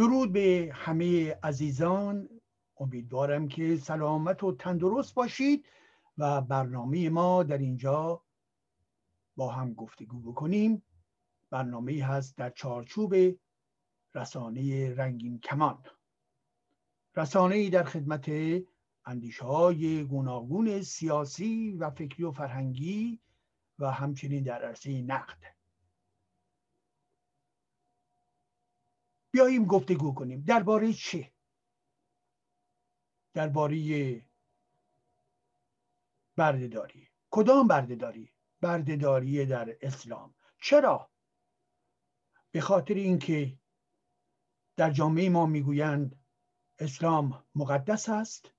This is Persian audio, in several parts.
درود به همه عزیزان. امیدوارم که سلامت و تندرست باشید و برنامه ما در اینجا با هم گفتگو بکنیم. برنامه هست در چارچوب رسانه رنگین کمان. رسانه در خدمت اندیشه های گوناگون سیاسی و فکری و فرهنگی و همچنین در عرصه نقد. بیاییم گفتگو کنیم. درباره چه درباره بردهداری. کدام بردهداری؟ بردهداری در اسلام. چرا؟ به خاطر اینکه در جامعه ما می‌گویند اسلام مقدس است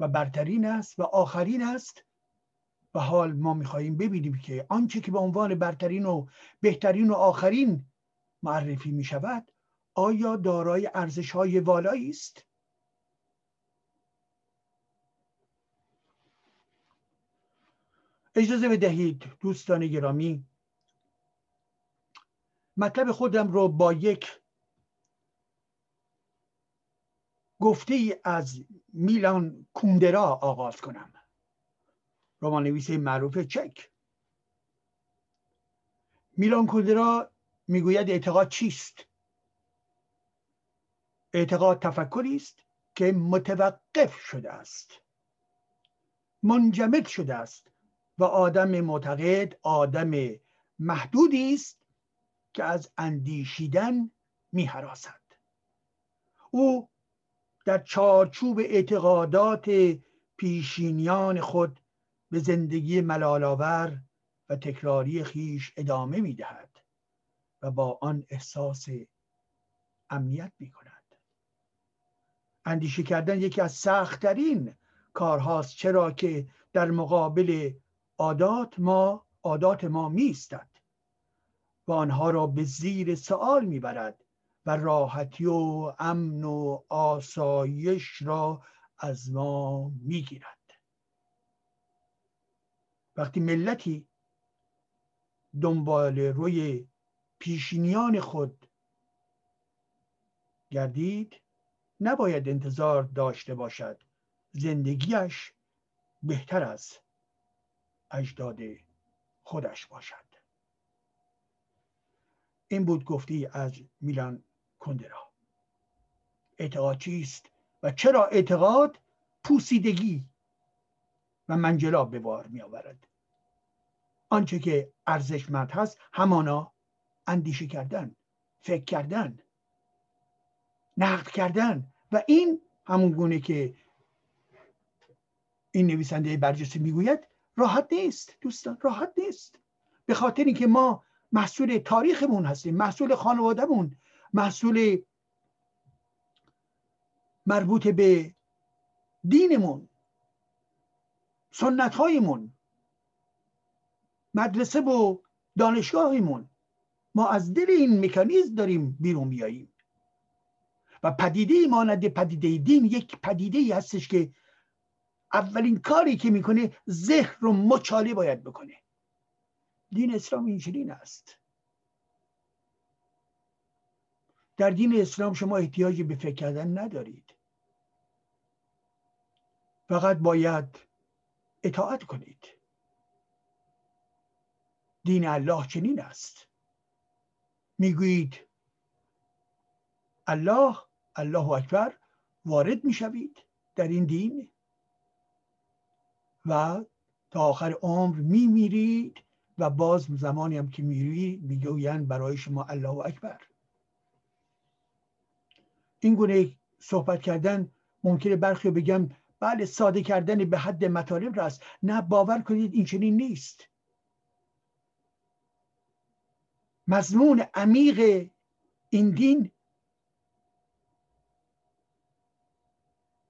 و برترین است و آخرین است. و حال ما می‌خواهیم ببینیم که آنچه که به عنوان برترین و بهترین و آخرین معرفی می شود آیا دارای ارزش های والایی است؟ اجازه بدهید دوستان گرامی مطلب خودم رو با یک گفته ای از میلان کوندرا آغاز کنم. رمان نویس معروف چک. میلان کوندرا می‌گوید اعتقاد چیست؟ اعتقاد تفکری است که متوقف شده است. منجمد شده است و آدم معتقد آدم محدودی است که از اندیشیدن میهراسد. او در چارچوب اعتقادات پیشینیان خود به زندگی ملالاور و تکراری خیش ادامه می‌دهد و با آن احساس امنیت می کند اندیشه کردن یکی از سختترین کارهاست. چرا که در مقابل عادات ما عادات ما میستد و آنها را به زیر سوال می‌برد و راحتی و امن و آسایش را از ما می‌گیرد. وقتی ملتی دنبال روی پیشینیان خود گردید نباید انتظار داشته باشد. زندگیش بهتر از اجداد خودش باشد. این بود گفتی از میلان کندرا. اعتقاد چیست و چرا اعتقاد پوسیدگی و منجلاب به بار می آورد آنچه که ارزشمند هست همانا اندیشه کردن فکر کردن نقد کردن. و این همون گونه که این نویسنده برجسته می‌گوید راحت نیست دوستان راحت نیست. به خاطر اینکه ما محصول تاریخمون هستیم محصول خانوادهمون محصول مربوط به دینمون سنت هایمون مدرسه و دانشگاهیمون. ما از دل این مکانیزم داریم بیرون بیاییم و پدیده مانند پدیده دین یک پدیده ای هستش که اولین کاری که می‌کنه ذهن رو مچاله باید بکنه. دین اسلام اینجورین است. در دین اسلام شما احتیاجی به فکر کردن ندارید. فقط باید اطاعت کنید. دین الله چنین است. می‌گویید الله الله اکبر وارد می‌شوید در این دین و تا آخر عمر میمیرید و باز زمانی هم که میری می‌گویند برای شما الله اکبر. این گونه صحبت کردن ممکنه برخی بگم بله ساده کردن به حد مطالب راست. نه باور کنید این چنین نیست. مضمون عمیق این دین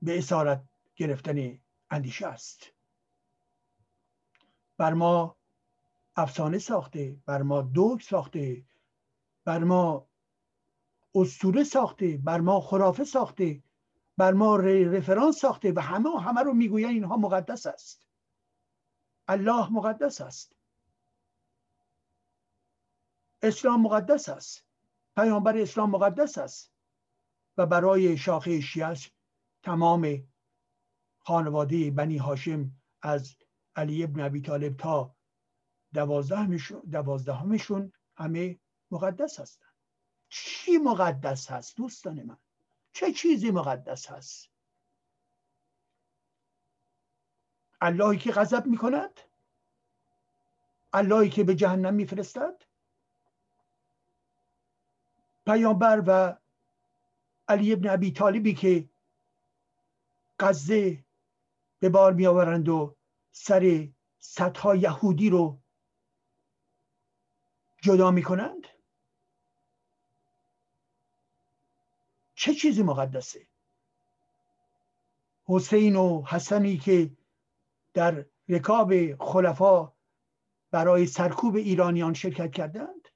به اسارت گرفتن اندیشه است. بر ما افسانه ساخته بر ما دوک ساخته بر ما اسطوره ساخته بر ما خرافه ساخته بر ما رفرانس ساخته و همه همه رو می‌گوین اینها مقدس است. الله مقدس است. اسلام مقدس است. پیامبر اسلام مقدس است. و برای شاخه شیعش تمام خانواده بنی هاشم از علی ابن ابی طالب تا دوازدهمشون همه مقدس هستن. چی مقدس هست دوستان من؟ چه چیزی مقدس هست؟ اللهی که غضب می کند اللهی که به جهنم میفرستد؟ پیامبر و علی ابن ابی طالبی که غزه به بار می آورند و سر صدها یهودی رو جدا می کنند چه چیزی مقدسه؟ حسین و حسنی که در رکاب خلفا برای سرکوب ایرانیان شرکت کردند؟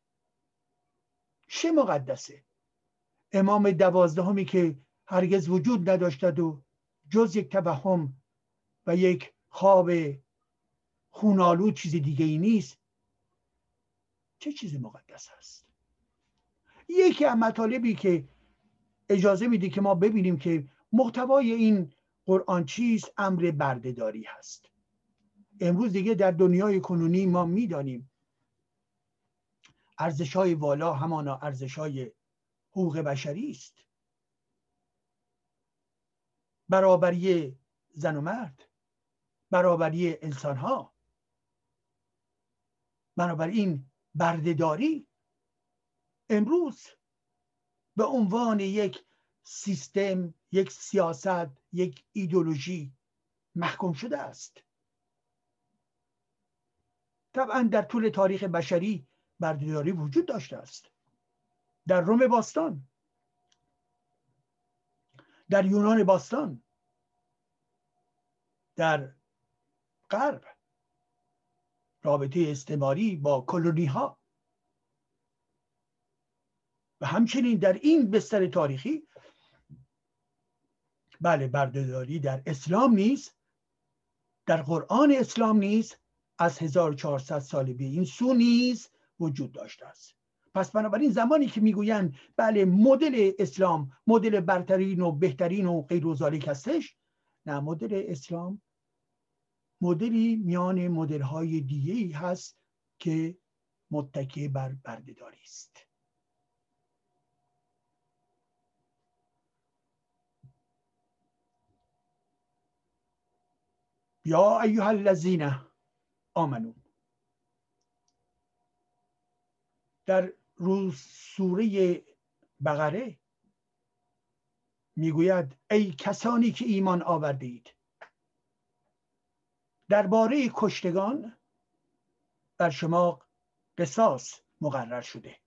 چه مقدسه؟ امام دوازدهمی که هرگز وجود نداشتد و جز یک توهم و یک خواب خونالود چیز دیگه ای نیست. چه چیزی مقدس است؟ یکی از مطالبی که اجازه میده که ما ببینیم که محتوای این قرآن چیست امر بردهداری هست. امروز دیگه در دنیای کنونی ما می‌دانیم ارزش های والا همانا ارزش های حقوق بشری است. برابری زن و مرد برابری انسان ها بنابراین بردهداری. امروز به عنوان یک سیستم یک سیاست یک ایدولوژی محکوم شده است. طبعا در طول تاریخ بشری بردهداری وجود داشته است. در روم باستان در یونان باستان در غرب رابطه استعماری با کلونی ها و همچنین در این بستر تاریخی بله بردهداری در اسلام نیست در قرآن اسلام نیست از 1400 سال به این سو نیز وجود داشته است. پس بنابراین زمانی که می‌گویند بله مدل اسلام مدل برترین و بهترین و غیر و هستش نه مدل اسلام مدلی میان مدل های دیگه ای هست که متکی بر بردهداری است. یا ایها الذین آمنو در روز سوره بقره می‌گوید ای کسانی که ایمان آورده اید درباره کشتگان بر شما قصاص مقرر شده.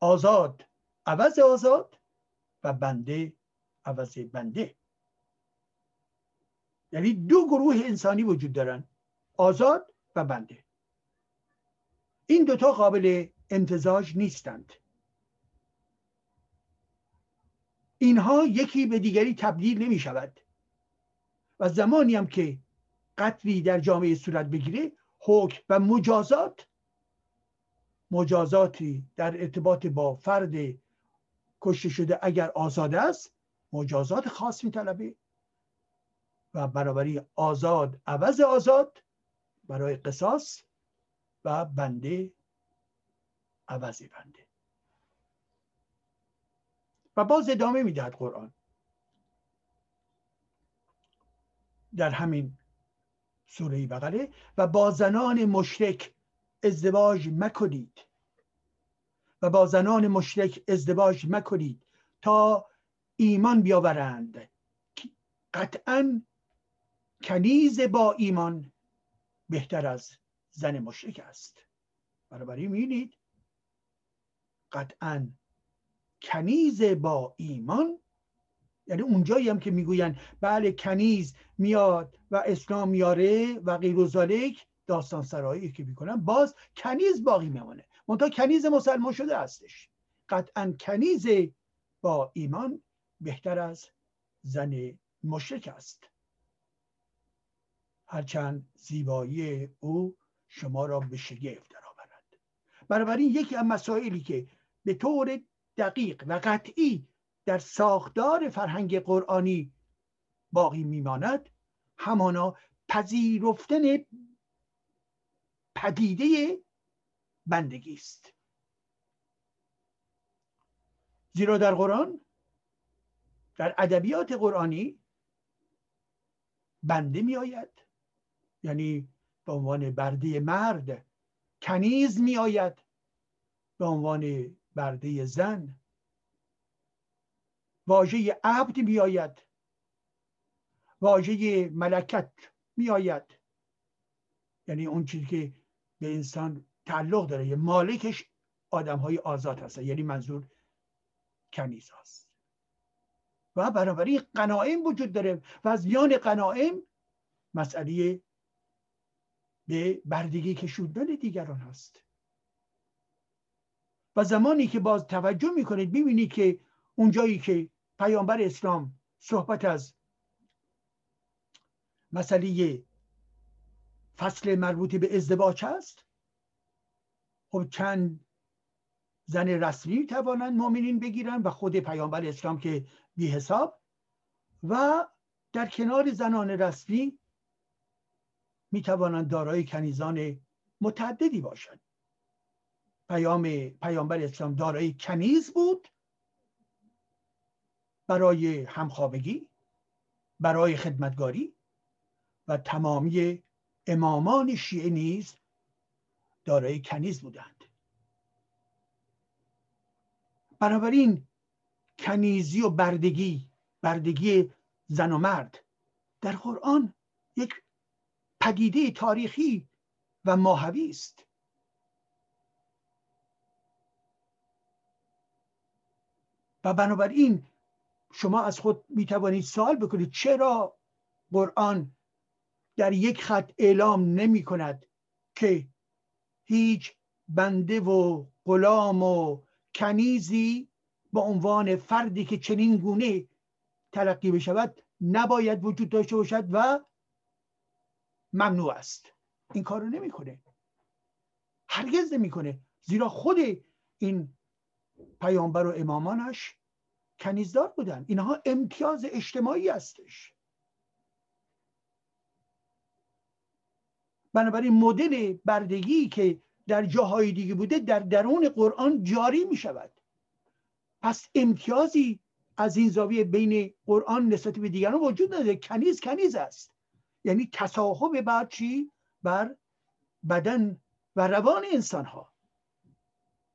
آزاد عوض آزاد و بنده عوض بنده. یعنی دو گروه انسانی وجود دارن آزاد و بنده. این دوتا قابل امتزاج نیستند. اینها یکی به دیگری تبدیل نمی شود. و زمانی هم که قتلی در جامعه صورت بگیره حکم و مجازات مجازاتی در ارتباط با فرد کشته شده اگر آزاد است مجازات خاص میطلبه و برابری آزاد عوض آزاد برای قصاص و بنده عوض بنده. و باز ادامه می‌دهد قرآن. در همین سوره بقره و با زنان مشرک ازدواج مکنید. و با زنان مشرک ازدواج مکنید تا ایمان بیاورند. قطعا کنیز با ایمان بهتر از زن مشرک است. بنابراین می‌بینید؟ قطعا کنیز با ایمان. یعنی اونجایی هم که می‌گوین بله کنیز میاد و اسلام میاره و غیر و داستان سرایی که می‌کنن باز کنیز باقی میمانه. منتها کنیز مسلمان شده هستش. قطعا کنیز با ایمان بهتر از زن مشرک است. هرچند زیبایی او شما را به شگفت درآورد بنابراین یکی از مسائلی که به طور دقیق و قطعی در ساختار فرهنگ قرآنی باقی میماند همانا پذیرفتن پدیده بندگی است. زیرا در قرآن در ادبیات قرآنی بنده می آید یعنی به عنوان برده مرد کنیز می آید به عنوان برده زن واژه عبد می آید واژه ملکت می آید یعنی اون چیزی که به انسان تعلق داره. یه مالکش آدم های آزاد هست یعنی منظور کنیز هست. و بنابراین قناعیم وجود داره. و از میان قناعیم مسئله به بردگی کشوندن دیگران هست. و زمانی که باز توجه می‌کنید ببینید که اونجایی که پیامبر اسلام صحبت از مسئله فصل مربوط به ازدواج هست خب چند زن رسمی توانند مؤمنین بگیرن و خود پیامبر اسلام که بی حساب و در کنار زنان رسمی می توانند دارای کنیزان متعددی باشند. پیام پیامبر اسلام دارای کنیز بود برای همخوابگی برای خدمتگاری و تمامی امامان شیعه نیز دارای کنیز بودند. بنابراین کنیزی و بردگی بردگی زن و مرد در قرآن یک پدیده تاریخی و ماهوی است. و بنابراین شما از خود می توانید سوال بکنید چرا قرآن در یک خط اعلام نمی کند که هیچ بنده و غلام و کنیزی به عنوان فردی که چنین گونه تلقی بشود نباید وجود داشته باشد و ممنوع است. این کارو نمی‌کنه. هرگز نمی‌کنه. زیرا خود این پیامبر و امامانش کنیزدار بودن. اینها امتیاز اجتماعی هستش. بنابراین مدل بردگی که در جاهای دیگه بوده در درون قرآن جاری می شود پس امتیازی از این زاویه بین قرآن نسبت به دیگران وجود نداره. کنیز کنیز است. یعنی تصاحب بر چی؟ بر بدن و روان انسان ها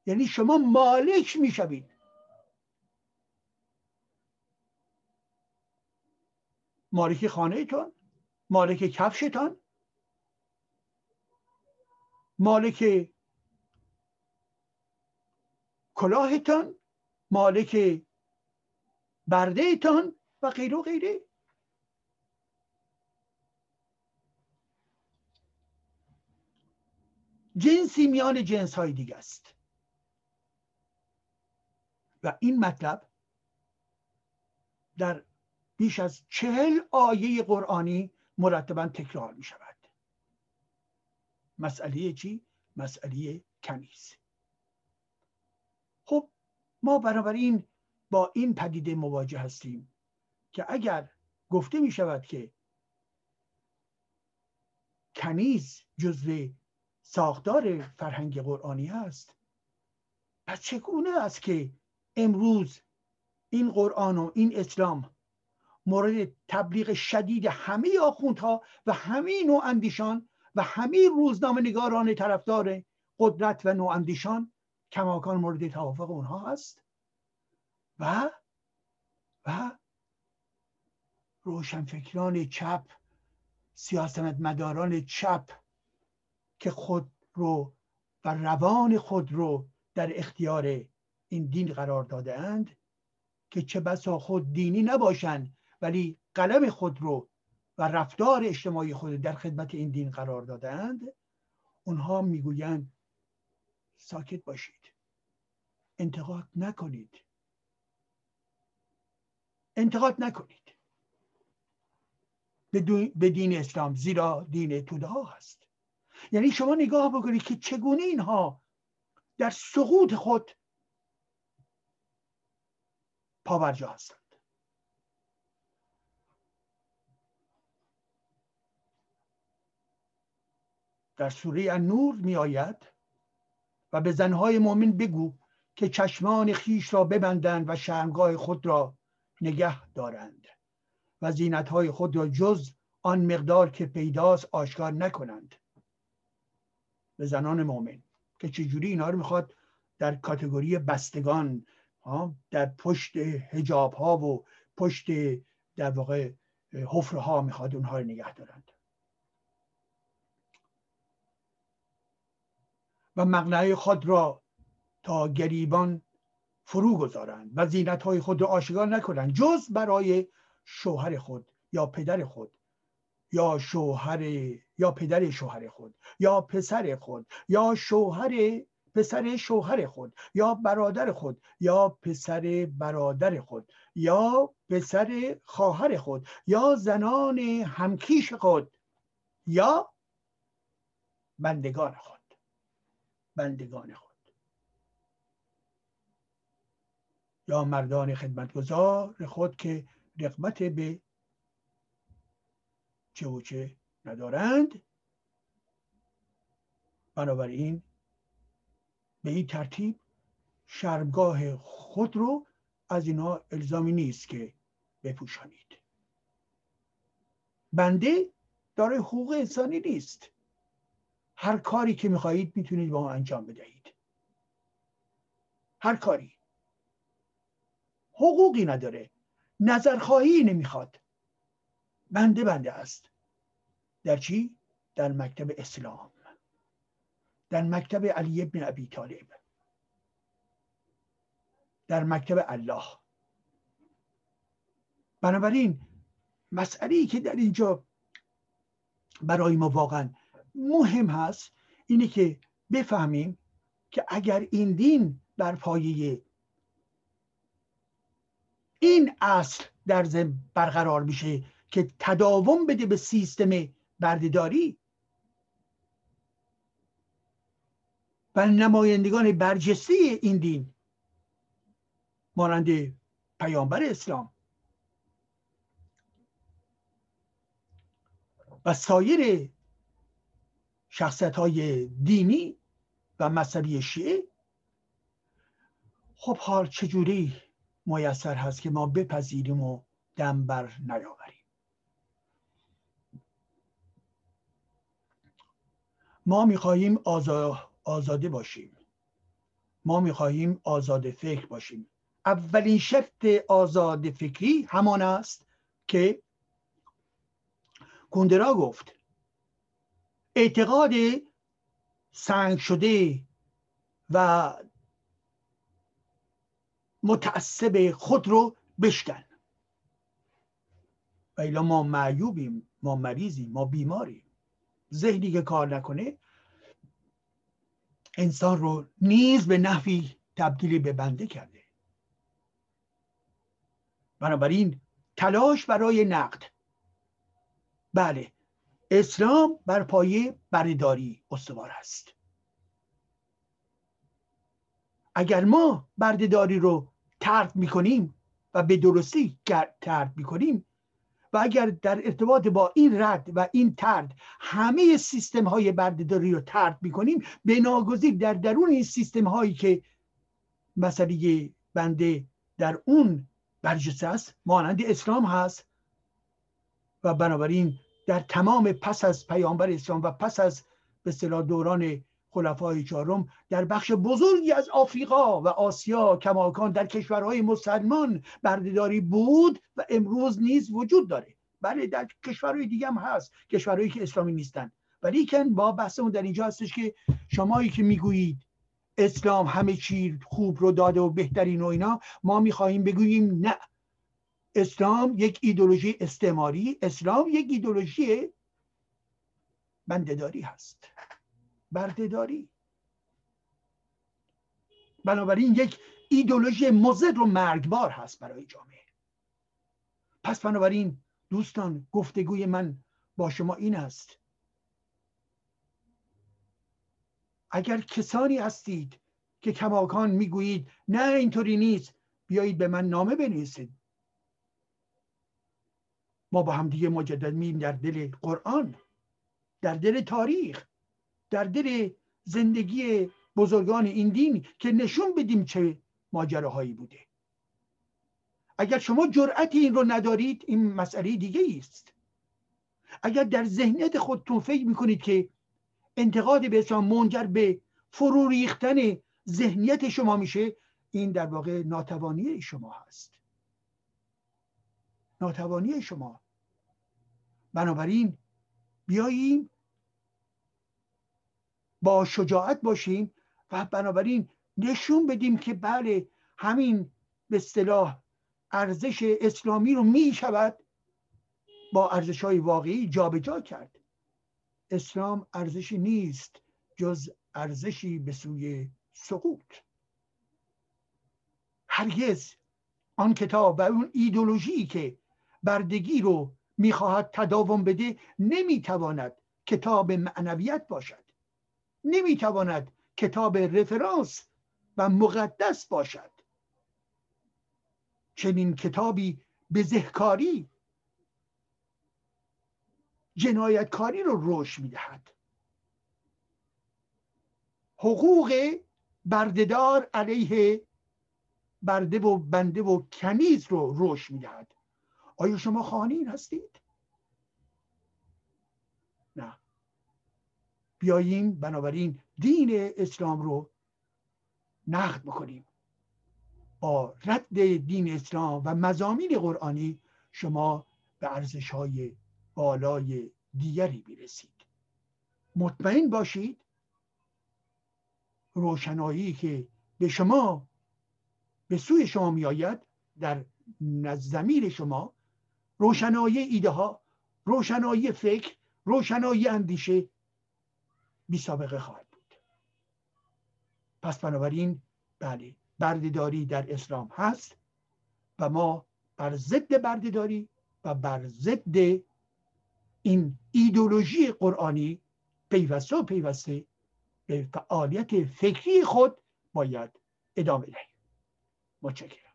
یعنی شما مالک می‌شوید. مالک خانهتان مالک کفشتان مالک کلاهتان مالک بردهتان و غیر و غیره. جنسی میان جنس های دیگه است. و این مطلب در بیش از چهل آیه قرآنی مرتبا تکرار می شود مسئله چی؟ مسئله کنیز. خب ما بنابراین با این پدیده مواجه هستیم که اگر گفته می شود که کنیز جزو ساختار فرهنگ قرآنی هست. پس چگونه است که امروز این قرآن و این اسلام مورد تبلیغ شدید همه آخوندها و همه نوع اندیشان و همه روزنامه نگاران طرفدار قدرت و نواندیشان کماکان مورد توافق اونها هست و و روشنفکران چپ سیاست مداران چپ که خود رو و روان خود رو در اختیار این دین قرار داده اند که چه بسا خود دینی نباشند ولی قلم خود رو و رفتار اجتماعی خود در خدمت این دین قرار دادند اونها می‌گویند ساکت باشید. انتقاد نکنید. انتقاد نکنید. به دین اسلام زیرا دین توده ها هست. یعنی شما نگاه بکنید که چگونه اینها در سقوط خود پاورجا هستند. در سوره النور می آید و به زنهای مؤمن بگو که چشمان خیش را ببندند و شرمگاه خود را نگه دارند و زینتهای خود را جز آن مقدار که پیداست آشکار نکنند. به زنان مؤمن که چجوری اینا رو می‌خواد در کاتگوری بستگان در پشت هجاب ها و پشت در واقع حفره ها می‌خواد اونها رو نگه دارند. و مقنعه خود را تا گریبان فرو گذارند و زینت های خود را آشکار نکنند جز برای شوهر خود یا پدر خود یا شوهر یا پدر شوهر خود یا پسر خود یا شوهر پسر شوهر خود یا برادر خود یا پسر برادر خود یا پسر خواهر خود یا زنان همکیش خود یا بندگان خود بندگان خود. یا مردان خدمتگزار خود که رقبت به چه و چه ندارند. بنابراین به این ترتیب شرمگاه خود رو از اینا الزامی نیست که بپوشانید. بنده داره حقوق انسانی نیست. هر کاری که می‌خواهید می‌تونید با انجام بدهید. هر کاری. حقوقی نداره. نظرخواهی نمی‌خواد. بنده بنده است. در چی؟ در مکتب اسلام. در مکتب علی ابن ابی طالب. در مکتب الله. بنابراین مسئله ای که در اینجا برای ما واقعا مهم هست اینه که بفهمیم که اگر این دین بر پایه این اصل در ذهن برقرار میشه که تداوم بده به سیستم بردهداری. و نمایندگان برجسته این دین مانند پیامبر اسلام. و سایر شخصیت های دینی و مذهبی شیعه خب حال چجوری میسر هست که ما بپذیریم و دم بر نیاوریم؟ ما می‌خواهیم آزاده باشیم. ما می‌خواهیم آزاد فکر باشیم. اولین شرط آزاد فکری همان است که کندرا گفت اعتقاد سنگ شده و متعصب خود رو بشکن. و ما معیوبیم ما مریضیم ما بیماریم. ذهنی که کار نکنه انسان رو نیز به نحوی تبدیلی به بنده کرده. بنابراین تلاش برای نقد. بله اسلام بر پایه برداری استوار است. اگر ما بردهداری رو ترک می‌کنیم و به درستی ترک می‌کنیم و اگر در ارتباط با این رد و این ترد همه سیستم های بردهداری رو ترد می‌کنیم به ناگزیر در درون این سیستم هایی که مسئله بنده در اون برجسته است مانند اسلام هست و بنابراین در تمام پس از پیامبر اسلام و پس از به دوران خلفای چهارم در بخش بزرگی از آفریقا و آسیا کماکان در کشورهای مسلمان بردهداری بود و امروز نیز وجود داره. بله در کشورهای دیگه هم هست کشورهایی که اسلامی نیستن. ولی کن با بحثمون در اینجا هستش که شمایی که می‌گویید اسلام همه چی خوب رو داده و بهترین و اینا ما می‌خواهیم بگوییم نه. اسلام یک ایدولوژی استعماری اسلام یک ایدولوژی بندهداری هست. بردهداری. بنابراین یک ایدولوژی مزد و مرگبار هست برای جامعه. پس بنابراین دوستان گفتگوی من با شما این است. اگر کسانی هستید که کماکان می‌گویید نه اینطوری نیست بیایید به من نامه بنویسید. ما با هم دیگه مجدد میم در دل قرآن در دل تاریخ. در دل زندگی بزرگان این دین که نشون بدیم چه ماجراهایی بوده. اگر شما جرأت این رو ندارید این مسئله دیگه است. اگر در ذهنیت خودتون فکر می‌کنید که انتقاد به اسلام منجر به فرو ریختن ذهنیت شما میشه این در واقع ناتوانی شما هست. ناتوانی شما. بنابراین بیاییم با شجاعت باشیم و بنابراین نشون بدیم که بله همین به اصطلاح ارزش اسلامی رو می شود با ارزش های واقعی جابجا کرد. اسلام ارزشی نیست جز ارزشی به سوی سقوط. هرگز آن کتاب و اون ایدولوژی که بردگی رو می‌خواهد تداوم بده نمی‌تواند کتاب معنویت باشد. نمی‌تواند کتاب رفرانس و مقدس باشد. چنین کتابی به ذهکاری جنایتکاری رو رشد می‌دهد. حقوق بردهدار علیه برده و بنده و کنیز رو رشد می‌دهد. آیا شما خانین هستید؟ نه. بیاییم بنابراین دین اسلام رو نقد بکنیم. با رد دین اسلام و مزامین قرآنی شما به ارزش های بالای دیگری می‌رسید. مطمئن باشید روشنایی که به شما به سوی شما میآید در زمیر شما روشنایی ایده ها روشنایی فکر روشنایی اندیشه بی سابقه خواهد بود. پس بنابراین بله بردهداری در اسلام هست و ما بر ضد بردهداری و بر ضد این ایدولوژی قرآنی پیوسته و پیوسته به فعالیت فکری خود باید ادامه دهیم. متشکرم.